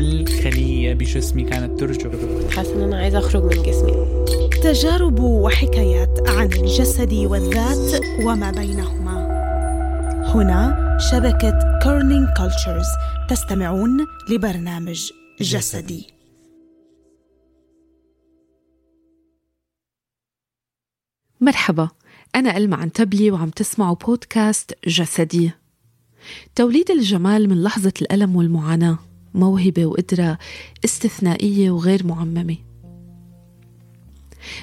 كل خلية بجسمي كانت ترجف حاسة إن أنا عايزة أخرج من جسمي. تجارب وحكايات عن الجسد والذات وما بينهما. هنا شبكة Kerning Cultures تستمعون لبرنامج جسدي. مرحبا أنا ألمع عنتبلي وعم تسمعوا بودكاست جسدي. توليد الجمال من لحظة الألم والمعاناة. موهبة وقدرة استثنائية وغير معممة.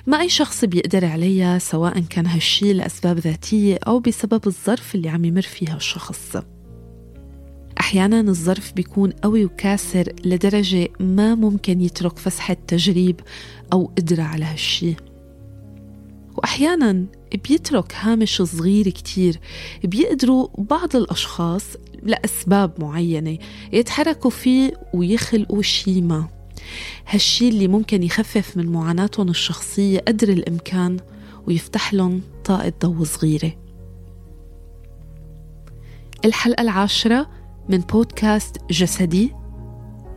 ما أي شخص بيقدر عليها سواء كان هالشي لأسباب ذاتية أو بسبب الظرف اللي عم يمر فيها الشخص. أحيانا الظرف بيكون قوي وكاسر لدرجة ما ممكن يترك فسحة تجريب أو قدرة على هالشي. وأحيانا بيترك هامش صغير كتير. بيقدروا بعض الأشخاص لأسباب معينة يتحركوا فيه ويخلقوا شي ما هالشي اللي ممكن يخفف من معاناتهم الشخصية قدر الإمكان ويفتح لهم طاقة ضوء صغيرة. الحلقة العاشرة من بودكاست جسدي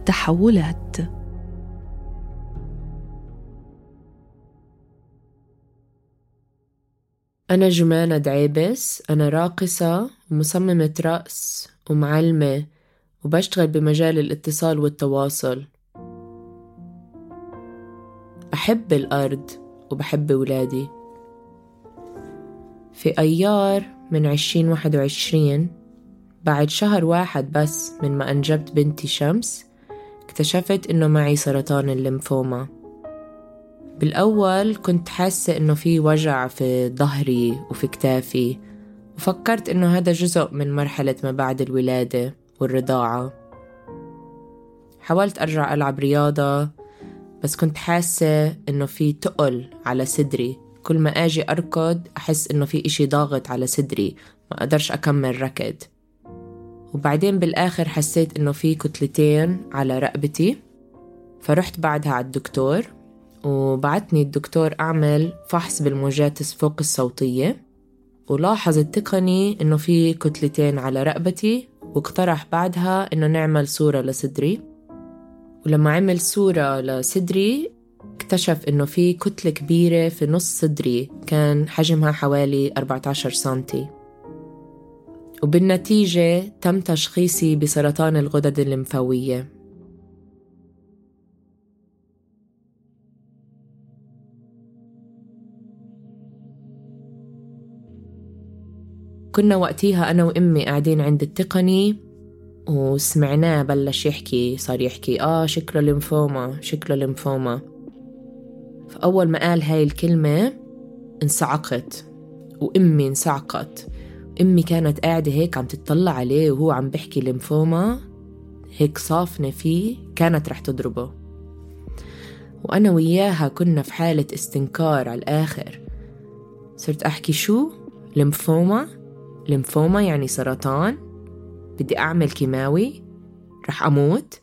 تحولات أنا جمانة دعيبس أنا راقصة ومصممة رأس. ومعلمة وبشتغل بمجال الاتصال والتواصل. بحب الأرض وبحب ولادي. في أيار من عشرين واحد وعشرين بعد شهر واحد بس من ما أنجبت بنتي شمس اكتشفت إنه معي سرطان الليمفوما. بالأول كنت حاسة إنه في وجع في ظهري وفي كتافي وفكرت إنه هذا جزء من مرحلة ما بعد الولادة والرضاعة. حاولت أرجع ألعب رياضة بس كنت حاسة إنه في تقل على صدري. كل ما أجي أركض أحس إنه في إشي ضاغط على صدري. ما أقدرش أكمل ركض. وبعدين بالآخر حسيت إنه في كتلتين على رقبتي. فرحت بعدها على الدكتور وبعتني الدكتور أعمل فحص بالموجات فوق الصوتية. ولاحظ التقني إنه في كتلتين على رقبتي واقترح بعدها إنه نعمل صورة لصدري. ولما عمل صورة لصدري اكتشف إنه في كتلة كبيرة في نص صدري كان حجمها حوالي 14 سنتي. وبالنتيجة تم تشخيصي بسرطان الغدد الليمفاوية. كنا وقتيها أنا وأمي قاعدين عند التقني وسمعناه بلش يحكي صار يحكي آه شكله ليمفوما شكله ليمفوما فأول ما قال هاي الكلمة انصعقت وأمي انصعقت أمي كانت قاعدة هيك عم تطلع عليه وهو عم بحكي ليمفوما هيك صافنة فيه كانت رح تضربه وأنا وياها كنا في حالة استنكار على الآخر صرت أحكي شو؟ ليمفوما؟ ليمفوما يعني سرطان؟ بدي أعمل كيماوي؟ رح أموت؟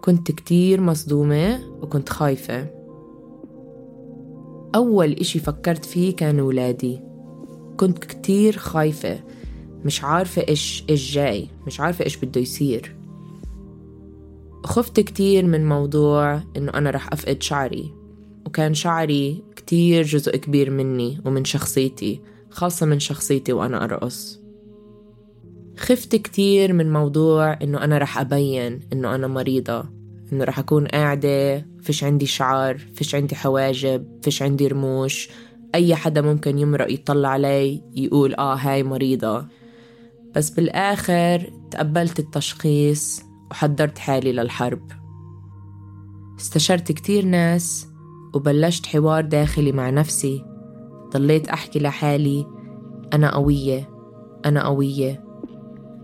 كنت كتير مصدومة وكنت خايفة. أول إشي فكرت فيه كان ولادي. كنت كتير خايفة. مش عارفة إيش إيش جاي. مش عارفة إيش بده يصير. خفت كتير من موضوع إنه أنا رح أفقد شعري. وكان شعري كتير جزء كبير مني ومن شخصيتي. خاصة من شخصيتي وأنا أرقص. خفت كتير من موضوع إنه أنا رح أبين إنه أنا مريضة إنه رح أكون قاعدة فيش عندي شعر فيش عندي حواجب فيش عندي رموش. أي حدا ممكن يمرق يطلع علي يقول آه هاي مريضة. بس بالآخر تقبلت التشخيص وحضرت حالي للحرب. استشرت كتير ناس وبلشت حوار داخلي مع نفسي. ضليت أحكي لحالي أنا قوية أنا قوية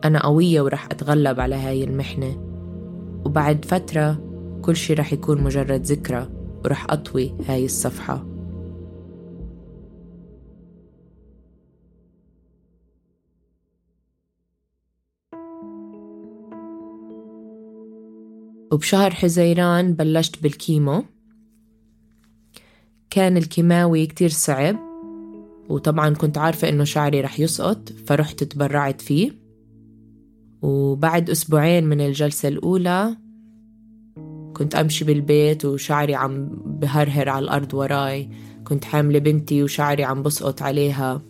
أنا قوية ورح أتغلب على هاي المحنة. وبعد فترة كل شي رح يكون مجرد ذكرى ورح أطوي هاي الصفحة. وبشهر حزيران بلشت بالكيمو. كان الكيماوي كتير صعب. وطبعا كنت عارفة إنه شعري رح يسقط فرحت تبرعت فيه. وبعد أسبوعين من الجلسة الأولى كنت أمشي بالبيت وشعري عم بهرهر على الأرض وراي. كنت حاملة بنتي وشعري عم بسقط عليها.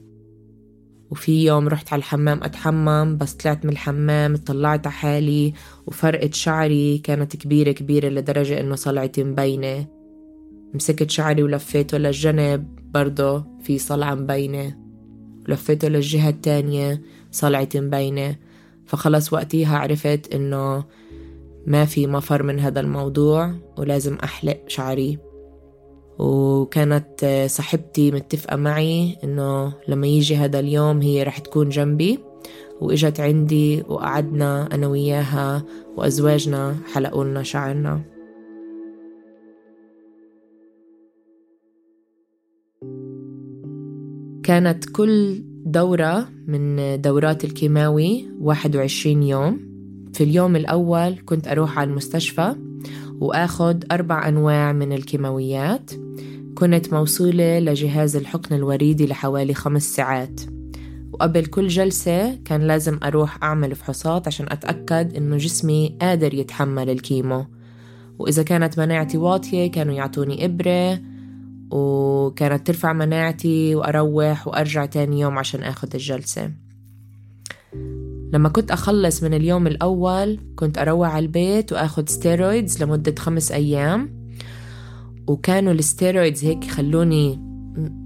وفي يوم رحت على الحمام أتحمم بس طلعت من الحمام طلعت على حالي وفرقة شعري كانت كبيرة كبيرة لدرجة إنه صلعتي مبينة. مسكت شعري ولفيته للجنب. برضه في صلعة مبينة. ولفيته للجهة التانية صلعتي مبينة. فخلص وقتيها عرفت إنه ما في مفر من هذا الموضوع ولازم أحلق شعري. وكانت صاحبتي متفقة معي إنه لما يجي هذا اليوم هي رح تكون جنبي. وإجت عندي وقعدنا أنا وياها وأزواجنا حلقوا لنا شعرنا. كانت كل دورة من دورات الكيماوي 21 يوم. في اليوم الأول كنت أروح على المستشفى وآخد أربع أنواع من الكيماويات. كنت موصولة لجهاز الحقن الوريدي لحوالي خمس ساعات. وقبل كل جلسة كان لازم أروح أعمل فحوصات عشان أتأكد إنه جسمي قادر يتحمل ال chemo. وإذا كانت مناعتي واطية كانوا يعطوني إبرة وكانت ترفع مناعتي وأروح وأرجع تاني يوم عشان أخذ الجلسة. لما كنت أخلص من اليوم الأول كنت أروح على البيت وأخذ steroids لمدة خمس أيام. وكانوا ال steroids هيك يخلوني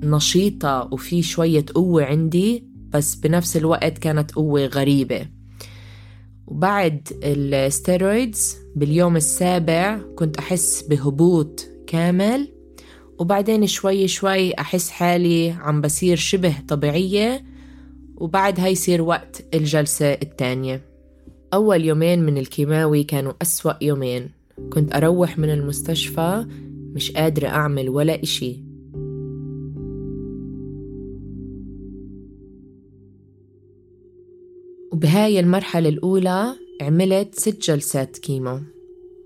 نشيطة وفي شوية قوة عندي بس بنفس الوقت كانت قوة غريبة. وبعد الستيرويدز باليوم السابع كنت أحس بهبوط كامل. وبعدين شوي شوي أحس حالي عم بصير شبه طبيعية وبعدها يصير وقت الجلسة الثانية أول يومين من الكيماوي كانوا أسوأ يومين. كنت أروح من المستشفى مش قادرة أعمل ولا إشي. وبهاي المرحلة الأولى عملت ست جلسات كيمو.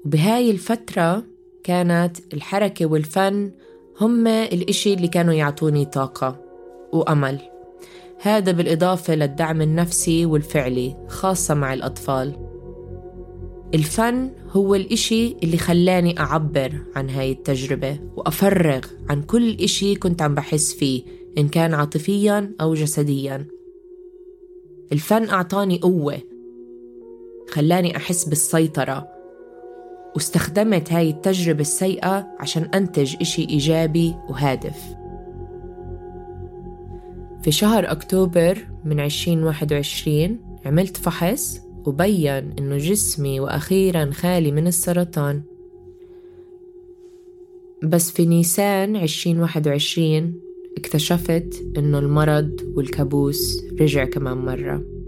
وبهاي الفترة كانت الحركة والفن هم الإشي اللي كانوا يعطوني طاقة وأمل. هذا بالإضافة للدعم النفسي والفعلي خاصة مع الأطفال. الفن هو الإشي اللي خلاني أعبر عن هاي التجربة وأفرغ عن كل إشي كنت عم بحس فيه إن كان عاطفيا أو جسديا. الفن أعطاني قوة خلاني أحس بالسيطرة واستخدمت هاي التجربة السيئة عشان أنتج إشي إيجابي وهادف. في شهر أكتوبر من 2021 عملت فحص وبين إنه جسمي وأخيرا خالي من السرطان. بس في نيسان 2021 اكتشفت إنه المرض والكابوس رجع كمان مرة.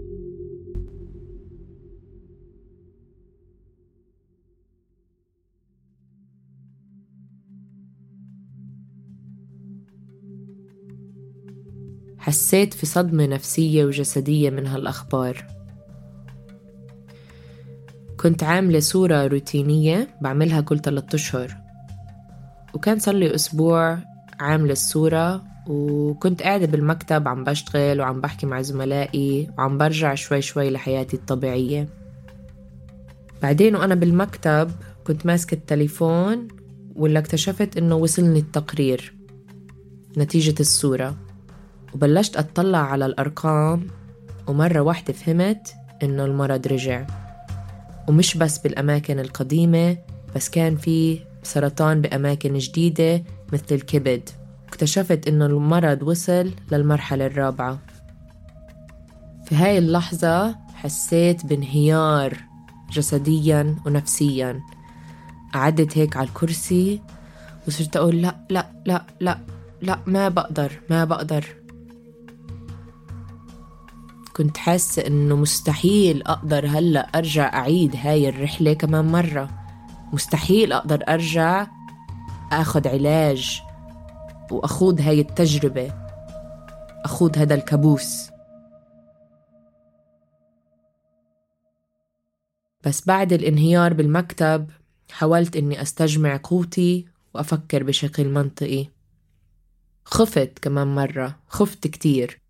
حسيت في صدمة نفسية وجسدية من هالأخبار. كنت عاملة صورة روتينية بعملها كل ثلاثة أشهر. وكان صار لي أسبوع عاملة الصورة وكنت قاعدة بالمكتب عم بشتغل وعم بحكي مع زملائي وعم برجع شوي شوي لحياتي الطبيعية. بعدين وأنا بالمكتب كنت ماسكة التليفون ولا اكتشفت إنه وصلني التقرير نتيجة الصورة. وبلشت أطلع على الأرقام ومرة واحدة فهمت إنه المرض رجع. ومش بس بالأماكن القديمة بس كان في سرطان بأماكن جديدة مثل الكبد. اكتشفت إنه المرض وصل للمرحلة الرابعة. في هاي اللحظة حسيت بانهيار جسديا ونفسيا. قعدت هيك على الكرسي وصرت أقول لا لا لا لا لا ما بقدر ما بقدر. كنت حاسة إنه مستحيل أقدر هلأ أرجع أعيد هاي الرحلة كمان مرة. مستحيل أقدر أرجع أخذ علاج وأخوض هاي التجربة. أخوض هذا الكابوس. بس بعد الانهيار بالمكتب حاولت إني أستجمع قوتي وأفكر بشكل منطقي. خفت كمان مرة خفت كتير.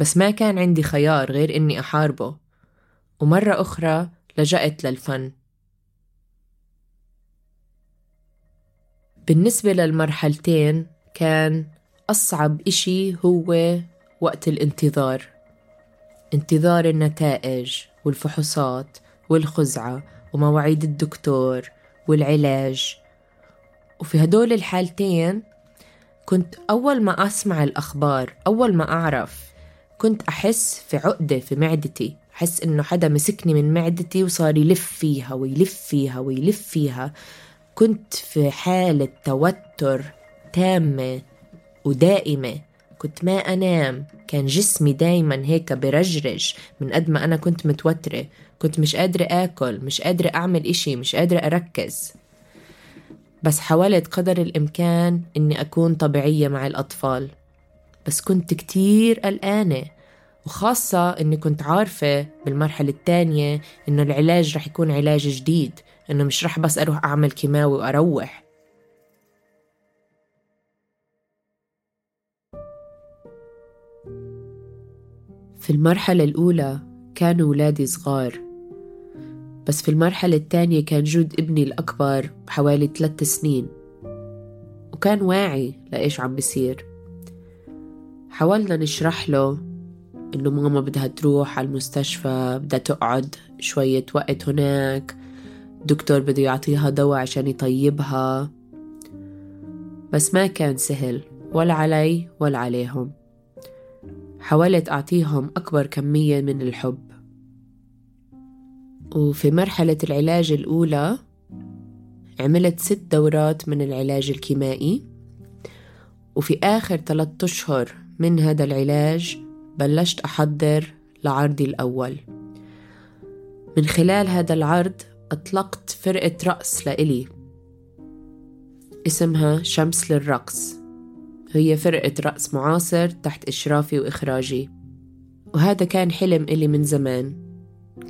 بس ما كان عندي خيار غير إني أحاربه. ومرة أخرى لجأت للفن. بالنسبة للمرحلتين كان أصعب إشي هو وقت الانتظار. انتظار النتائج والفحوصات والخزعة ومواعيد الدكتور والعلاج. وفي هدول الحالتين كنت أول ما أسمع الأخبار أول ما أعرف كنت أحس في عقدة في معدتي. أحس إنه حدا مسكني من معدتي وصار يلف فيها ويلف فيها ويلف فيها. كنت في حالة توتر تامة ودائمة. كنت ما أنام. كان جسمي دايما هيك برجرج من قد ما أنا كنت متوترة. كنت مش قادرة آكل مش قادرة أعمل إشي مش قادرة أركز. بس حاولت قدر الإمكان إني أكون طبيعية مع الأطفال. بس كنت كتير قلقانة وخاصة إني كنت عارفة بالمرحلة الثانية إنه العلاج رح يكون علاج جديد إنه مش رح بس أروح أعمل كيماوي وأروح. في المرحلة الأولى كانوا ولادي صغار بس في المرحلة الثانية كان جود ابني الأكبر حوالي ثلاث سنين وكان واعي لإيش عم بيصير. حاولنا نشرح له إنه ماما بدها تروح على المستشفى بدها تقعد شوية وقت هناك. الدكتور بده يعطيها دواء عشان يطيبها. بس ما كان سهل ولا علي ولا عليهم. حاولت أعطيهم أكبر كمية من الحب. وفي مرحلة العلاج الأولى عملت ست دورات من العلاج الكيمائي. وفي آخر ثلاثة أشهر من هذا العلاج بلشت أحضر لعرضي الأول. من خلال هذا العرض أطلقت فرقة رقص لإلي اسمها شمس للرقص. هي فرقة رقص معاصر تحت إشرافي وإخراجي. وهذا كان حلم إلي من زمان.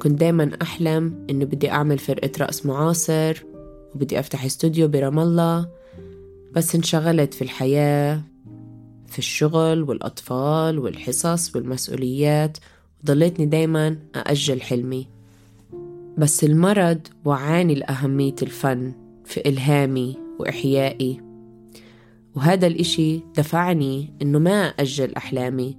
كنت دايما أحلم إنه بدي أعمل فرقة رقص معاصر وبدي أفتح استوديو برام الله. بس انشغلت في الحياة في الشغل والأطفال والحصص والمسؤوليات وضليتني دايما أأجل حلمي. بس المرض وعاني لأهمية الفن في إلهامي وإحيائي. وهذا الإشي دفعني إنه ما أجل أحلامي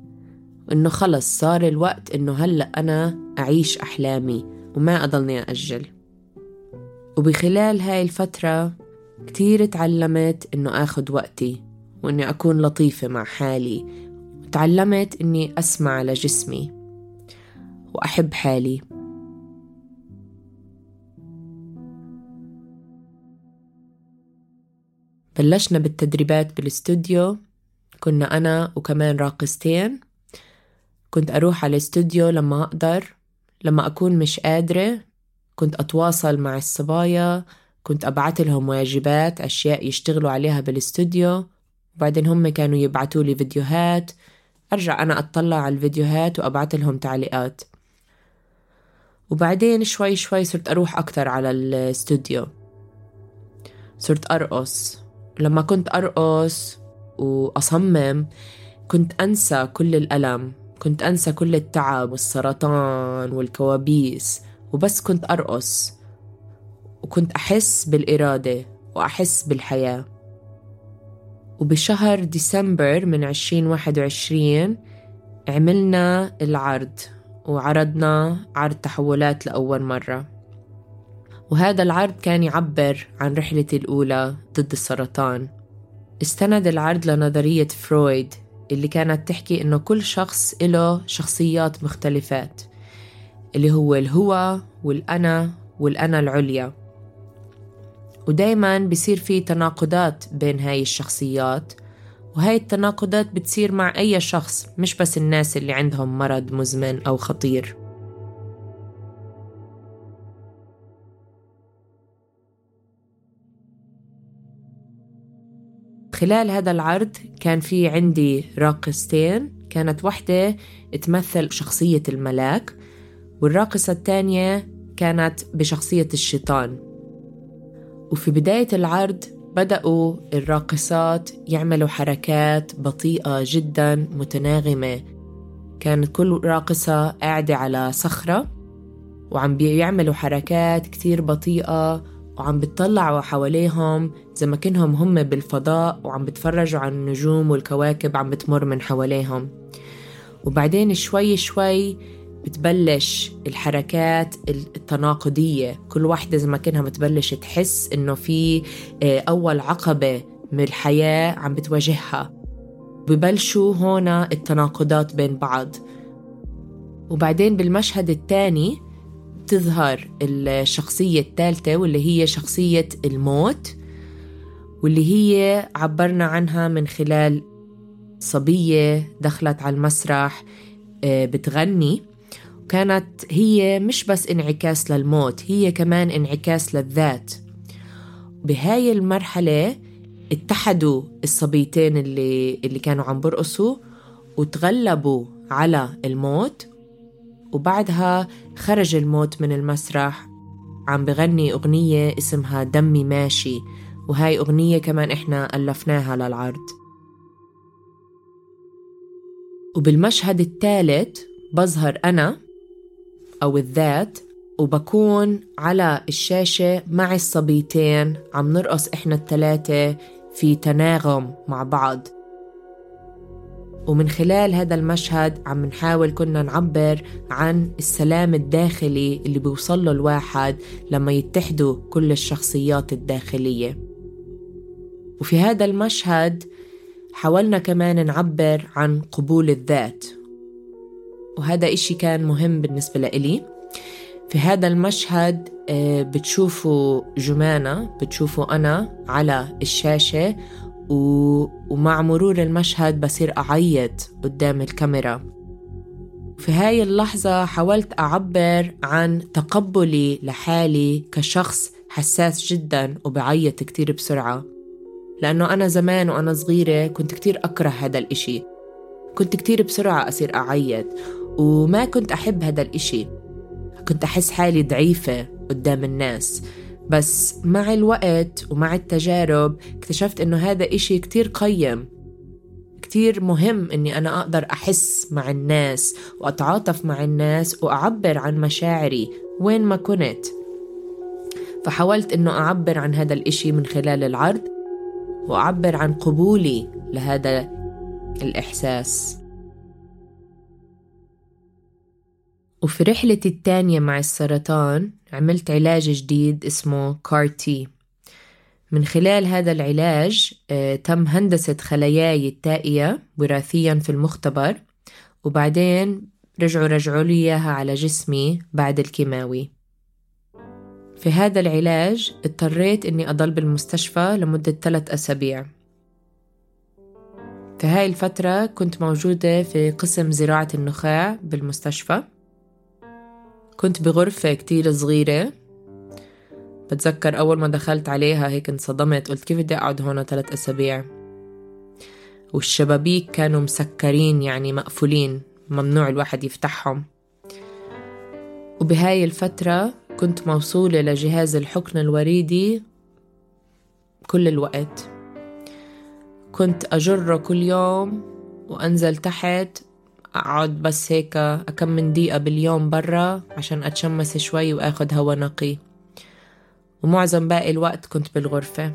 وإنه خلص صار الوقت إنه هلأ أنا أعيش أحلامي وما أضلني أأجل. وبخلال هاي الفترة كتير تعلمت إنه آخد وقتي. وإني أكون لطيفة مع حالي. وتعلمت إني أسمع لجسمي وأحب حالي. بلشنا بالتدريبات بالاستوديو. كنا أنا وكمان راقصتين. كنت أروح على الاستوديو لما أقدر. لما أكون مش قادرة كنت أتواصل مع الصبايا. كنت أبعت لهم واجبات أشياء يشتغلوا عليها بالاستوديو. وبعدين هم كانوا يبعتوا لي فيديوهات. أرجع أنا أطلع على الفيديوهات وأبعت لهم تعليقات. وبعدين شوي شوي صرت أروح أكتر على الاستوديو صرت أرقص. لما كنت أرقص وأصمم كنت أنسى كل الألم. كنت أنسى كل التعب والسرطان والكوابيس. وبس كنت أرقص. وكنت أحس بالإرادة وأحس بالحياة. وبشهر ديسمبر من 2021 عملنا العرض وعرضنا عرض تحولات لأول مرة. وهذا العرض كان يعبر عن رحلتي الأولى ضد السرطان. استند العرض لنظرية فرويد اللي كانت تحكي إنه كل شخص له شخصيات مختلفات اللي هو الهو والأنا والأنا العليا. ودايما بصير في تناقضات بين هاي الشخصيات وهاي التناقضات بتصير مع أي شخص مش بس الناس اللي عندهم مرض مزمن أو خطير. خلال هذا العرض كان في عندي راقصتين كانت واحدة تمثل شخصية الملاك والراقصة الثانية كانت بشخصية الشيطان. وفي بداية العرض بدأوا الراقصات يعملوا حركات بطيئة جدا متناغمة. كانت كل راقصة قاعدة على صخرة وعم بيعملوا حركات كتير بطيئة وعم بتطلعوا حواليهم زي ما كنهم هم بالفضاء وعم بتفرجوا على النجوم والكواكب عم بتمر من حواليهم. وبعدين شوي شوي بتبلش الحركات التناقضية. كل واحدة زي ما كأنها بتبلش تحس إنه في آه، أول عقبة من الحياة عم بتواجهها. ببلشوا هنا التناقضات بين بعض. وبعدين بالمشهد الثاني تظهر الشخصية الثالثة واللي هي شخصية الموت واللي هي عبرنا عنها من خلال صبية دخلت على المسرح آه، بتغني. كانت هي مش بس انعكاس للموت هي كمان انعكاس للذات. بهاي المرحلة اتحدوا الصبيتين اللي, اللي كانوا عم برقصوا وتغلبوا على الموت وبعدها خرج الموت من المسرح. عم بغني أغنية اسمها دمي ماشي وهاي أغنية كمان إحنا ألفناها للعرض. وبالمشهد الثالث بظهر أنا أو الذات وبكون على الشاشة مع الصبيتين عم نرقص إحنا الثلاثة في تناغم مع بعض. ومن خلال هذا المشهد عم نحاول كنا نعبر عن السلام الداخلي اللي بيوصل له الواحد لما يتحدوا كل الشخصيات الداخلية. وفي هذا المشهد حاولنا كمان نعبر عن قبول الذات. وهذا إشي كان مهم بالنسبة لإلي. في هذا المشهد آه، بتشوفوا جمانة بتشوفوا أنا على الشاشة ومع مرور المشهد بصير أعيط قدام الكاميرا. في هاي اللحظة حاولت أعبر عن تقبلي لحالي كشخص حساس جدا وبعيط كتير بسرعة. لأنه أنا زمان وأنا صغيرة كنت كتير أكره هذا الإشي. كنت كتير بسرعة أصير أعيط. وما كنت أحب هذا الإشي. كنت أحس حالي ضعيفة قدام الناس. بس مع الوقت ومع التجارب اكتشفت إنه هذا إشي كتير قيم. كتير مهم إني أنا أقدر أحس مع الناس وأتعاطف مع الناس وأعبر عن مشاعري وين ما كنت. فحاولت إنه أعبر عن هذا الإشي من خلال العرض وأعبر عن قبولي لهذا الإحساس. وفي رحلتي الثانية مع السرطان عملت علاج جديد اسمه كارتي من خلال هذا العلاج آه، تم هندسة خلاياي التائية وراثيا في المختبر وبعدين رجعوا رجعوا لي إياها على جسمي بعد الكيماوي. في هذا العلاج اضطريت إني أضل بالمستشفى لمدة ثلاث أسابيع. في هاي الفترة كنت موجودة في قسم زراعة النخاع بالمستشفى. كنت بغرفة كتير صغيرة. بتذكر أول ما دخلت عليها هيك انصدمت قلت كيف بدي أقعد هون ثلاث أسابيع؟ والشبابيك كانوا مسكرين يعني مقفولين ممنوع الواحد يفتحهم. وبهاي الفترة كنت موصولة لجهاز الحقن الوريدي كل الوقت. كنت أجره كل يوم وأنزل تحت أقعد بس هيك أكم من دقيقة باليوم برا عشان أتشمس شوي واخذ هواء نقي. ومعظم باقي الوقت كنت بالغرفة.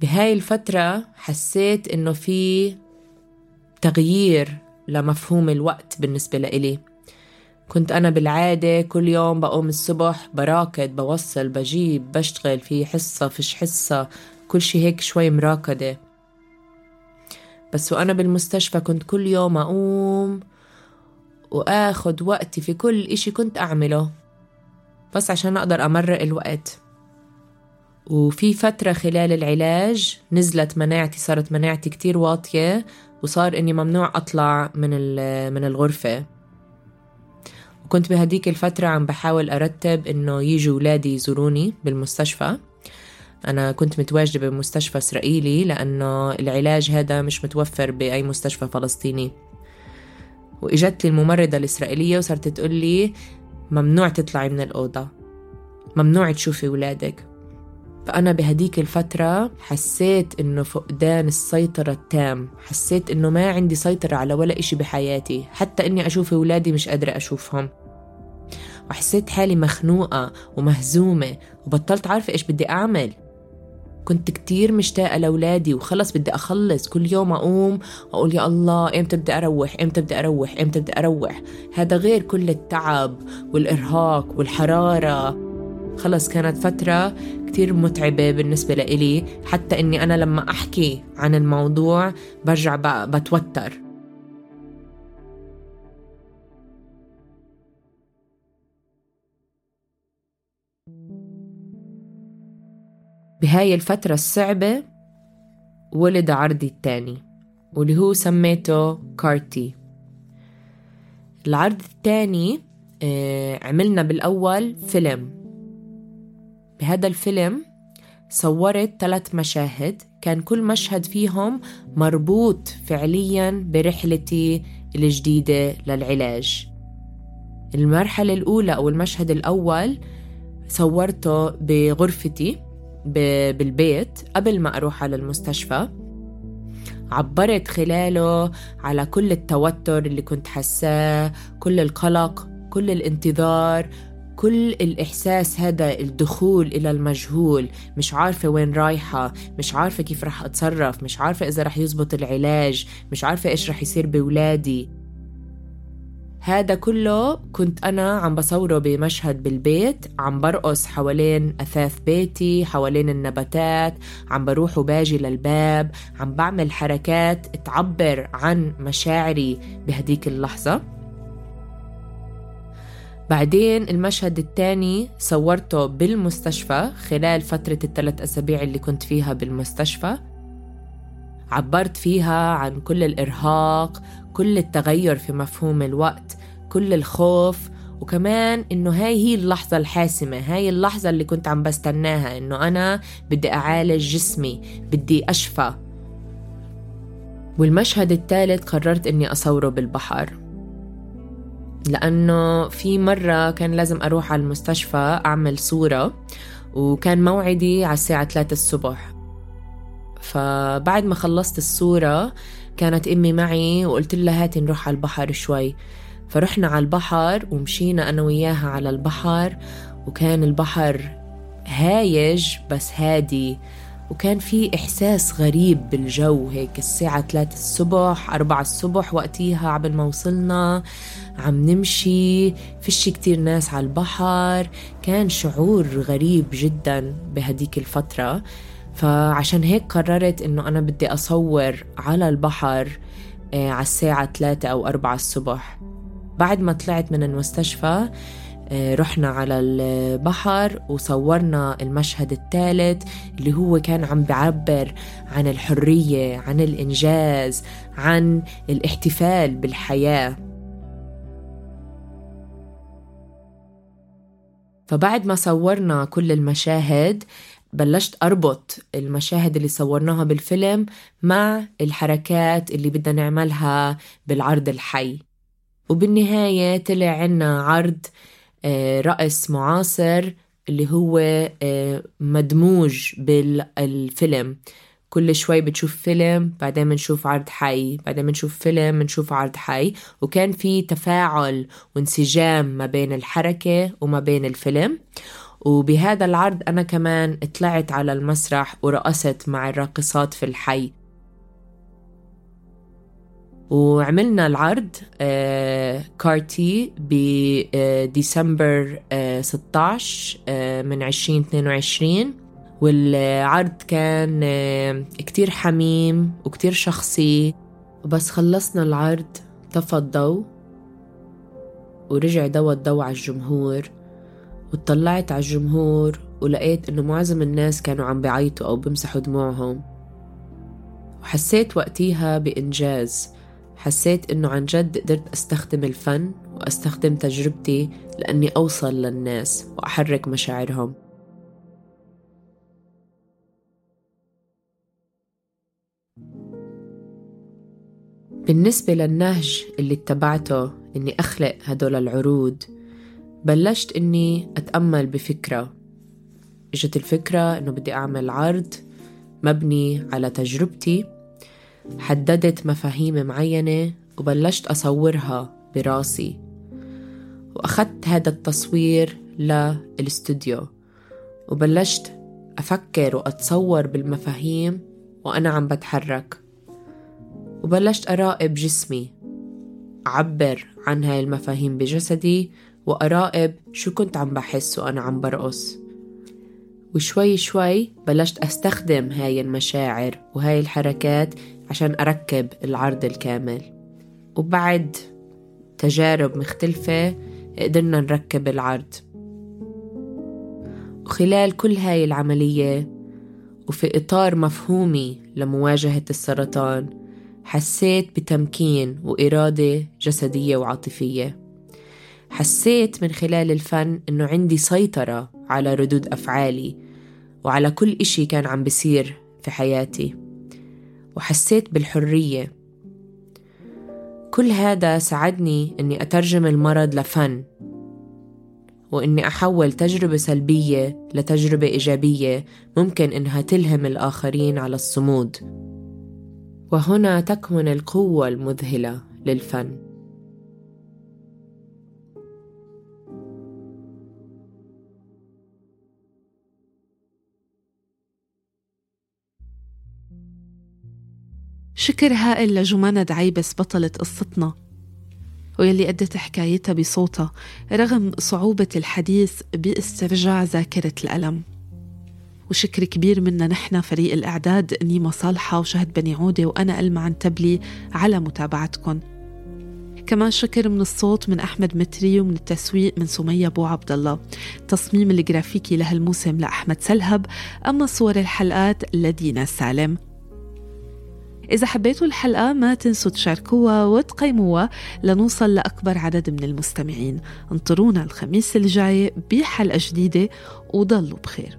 بهاي الفترة حسيت إنه في تغيير لمفهوم الوقت بالنسبة لإلي. كنت أنا بالعادة كل يوم بقوم الصبح براكد بوصل بجيب بشتغل في حصة فيش حصة كل شي هيك شوي مراكدة. بس وأنا بالمستشفى كنت كل يوم أقوم وآخد وقتي في كل إشي كنت أعمله بس عشان أقدر أمرق الوقت. وفي فترة خلال العلاج نزلت مناعتي صارت مناعتي كتير واطية وصار إني ممنوع أطلع من من الغرفة. وكنت بهديك الفترة عم بحاول أرتب إنه يجوا ولادي يزوروني بالمستشفى. أنا كنت متواجدة بمستشفى إسرائيلي لأنه العلاج هذا مش متوفر بأي مستشفى فلسطيني. وإجت لي الممرضة الإسرائيلية وصارت تقول لي ممنوع تطلعي من الأوضة. ممنوع تشوفي ولادك فأنا بهديك الفترة حسيت إنه فقدان السيطرة التام. حسيت إنه ما عندي سيطرة على ولا إشي بحياتي. حتى إني أشوف أولادي مش قادرة أشوفهم. وحسيت حالي مخنوقة ومهزومة وبطلت عارفة إيش بدي أعمل. كنت كتير مشتاقة لأولادي وخلص بدي أخلص. كل يوم أقوم وأقول يا الله إمتى بدي أروح؟ إمتى بدي أروح؟ إمتى بدي أروح؟ هذا غير كل التعب والإرهاق والحرارة. خلص كانت فترة كتير متعبة بالنسبة لإلي. حتى إني أنا لما أحكي عن الموضوع برجع بتوتر. بهاي الفترة الصعبة ولد عرضي التاني واللي هو سميته كارتي. العرض التاني آه، عملنا بالأول فيلم. بهذا الفيلم صورت ثلاث مشاهد. كان كل مشهد فيهم مربوط فعليا برحلتي الجديدة للعلاج. المرحلة الأولى أو المشهد الأول صورته بغرفتي. بالبيت قبل ما أروح على المستشفى. عبرت خلاله على كل التوتر اللي كنت حساه كل القلق كل الانتظار كل الإحساس هذا الدخول إلى المجهول. مش عارفة وين رايحة مش عارفة كيف رح أتصرف مش عارفة إذا رح يزبط العلاج مش عارفة إيش رح يصير بولادي. هذا كله كنت أنا عم بصوره بمشهد بالبيت عم برقص حوالين أثاث بيتي حوالين النباتات عم بروح وباجي للباب عم بعمل حركات تعبر عن مشاعري بهديك اللحظة. بعدين المشهد الثاني صورته بالمستشفى خلال فترة الثلاث أسابيع اللي كنت فيها بالمستشفى. عبرت فيها عن كل الإرهاق كل التغير في مفهوم الوقت كل الخوف وكمان إنه هاي هي اللحظة الحاسمة هاي اللحظة اللي كنت عم بستناها إنه أنا بدي أعالج جسمي بدي أشفى. والمشهد الثالث قررت إني أصوره بالبحر. لأنه في مرة كان لازم أروح على المستشفى أعمل صورة وكان موعدي على الساعة 3 الصبح. فبعد ما خلصت الصورة كانت أمي معي وقلت لها هاتي نروح على البحر شوي. فرحنا على البحر ومشينا أنا وياها على البحر وكان البحر هايج بس هادي وكان في إحساس غريب بالجو هيك. الساعة 3 الصبح 4 الصبح وقتيها عبل ما وصلنا عم نمشي. فيش كتير ناس على البحر. كان شعور غريب جدا بهديك الفترة. فعشان هيك قررت إنه أنا بدي أصور على البحر آه، على الساعة 3 أو 4 الصبح. بعد ما طلعت من المستشفى آه، رحنا على البحر وصورنا المشهد الثالث اللي هو كان عم بعبر عن الحرية عن الإنجاز عن الاحتفال بالحياة. فبعد ما صورنا كل المشاهد بلشت أربط المشاهد اللي صورناها بالفيلم مع الحركات اللي بدنا نعملها بالعرض الحي. وبالنهاية طلع عنا عرض آه، رقص معاصر اللي هو آه، مدموج بالفيلم. كل شوي بتشوف فيلم بعدين بنشوف عرض حي بعدين بنشوف فيلم بنشوف عرض حي. وكان في تفاعل وانسجام ما بين الحركة وما بين الفيلم. وبهذا العرض أنا كمان طلعت على المسرح ورقصت مع الراقصات في الحي. وعملنا العرض آه، كارتي بديسمبر آه، 16 آه، من 2022 والعرض كان كتير حميم وكتير شخصي. وبس خلصنا العرض طفى الضوء ورجع ضوى الضوء على الجمهور. وطلعت على الجمهور ولقيت إنه معظم الناس كانوا عم بيعيطوا أو بيمسحوا دموعهم. وحسيت وقتيها بإنجاز. حسيت إنه عن جد قدرت أستخدم الفن وأستخدم تجربتي لأني أوصل للناس وأحرك مشاعرهم. بالنسبة للنهج اللي اتبعته إني أخلق هدول العروض بلشت إني أتأمل بفكرة. إجت الفكرة إنه بدي أعمل عرض مبني على تجربتي حددت مفاهيم معينة وبلشت أصورها براسي. وأخذت هذا التصوير للاستوديو. وبلشت أفكر وأتصور بالمفاهيم وأنا عم بتحرك. وبلشت أراقب جسمي أعبر عن هاي المفاهيم بجسدي وأراقب شو كنت عم بحس وأنا عم برقص. وشوي شوي بلشت أستخدم هاي المشاعر وهاي الحركات عشان أركب العرض الكامل. وبعد تجارب مختلفة قدرنا نركب العرض. وخلال كل هاي العملية وفي إطار مفهومي لمواجهة السرطان حسيت بتمكين وإرادة جسدية وعاطفية. حسيت من خلال الفن إنه عندي سيطرة على ردود أفعالي وعلى كل إشي كان عم بيصير في حياتي. وحسيت بالحرية. كل هذا ساعدني إني أترجم المرض لفن وإني أحول تجربة سلبية لتجربة إيجابية ممكن إنها تلهم الآخرين على الصمود. وهنا تكمن القوة المذهلة للفن. شكر هائل لجمانة دعيبس بطلة قصتنا ويلي أدت حكايتها بصوتها رغم صعوبة الحديث باسترجاع ذاكرة الألم. وشكر كبير منا نحن فريق الإعداد نيما صالحة وشهد بني عودة وأنا ألمع عنتبلي على متابعتكم كمان شكر من الصوت من أحمد متري ومن التسويق من سمية أبو عبد الله. تصميم الجرافيكي لهالموسم لأحمد سلهب. أما صور الحلقات لدينا سالم. إذا حبيتوا الحلقة ما تنسوا تشاركوها وتقيموها لنوصل لأكبر عدد من المستمعين. انطرونا الخميس الجاي بحلقة جديدة وضلوا بخير.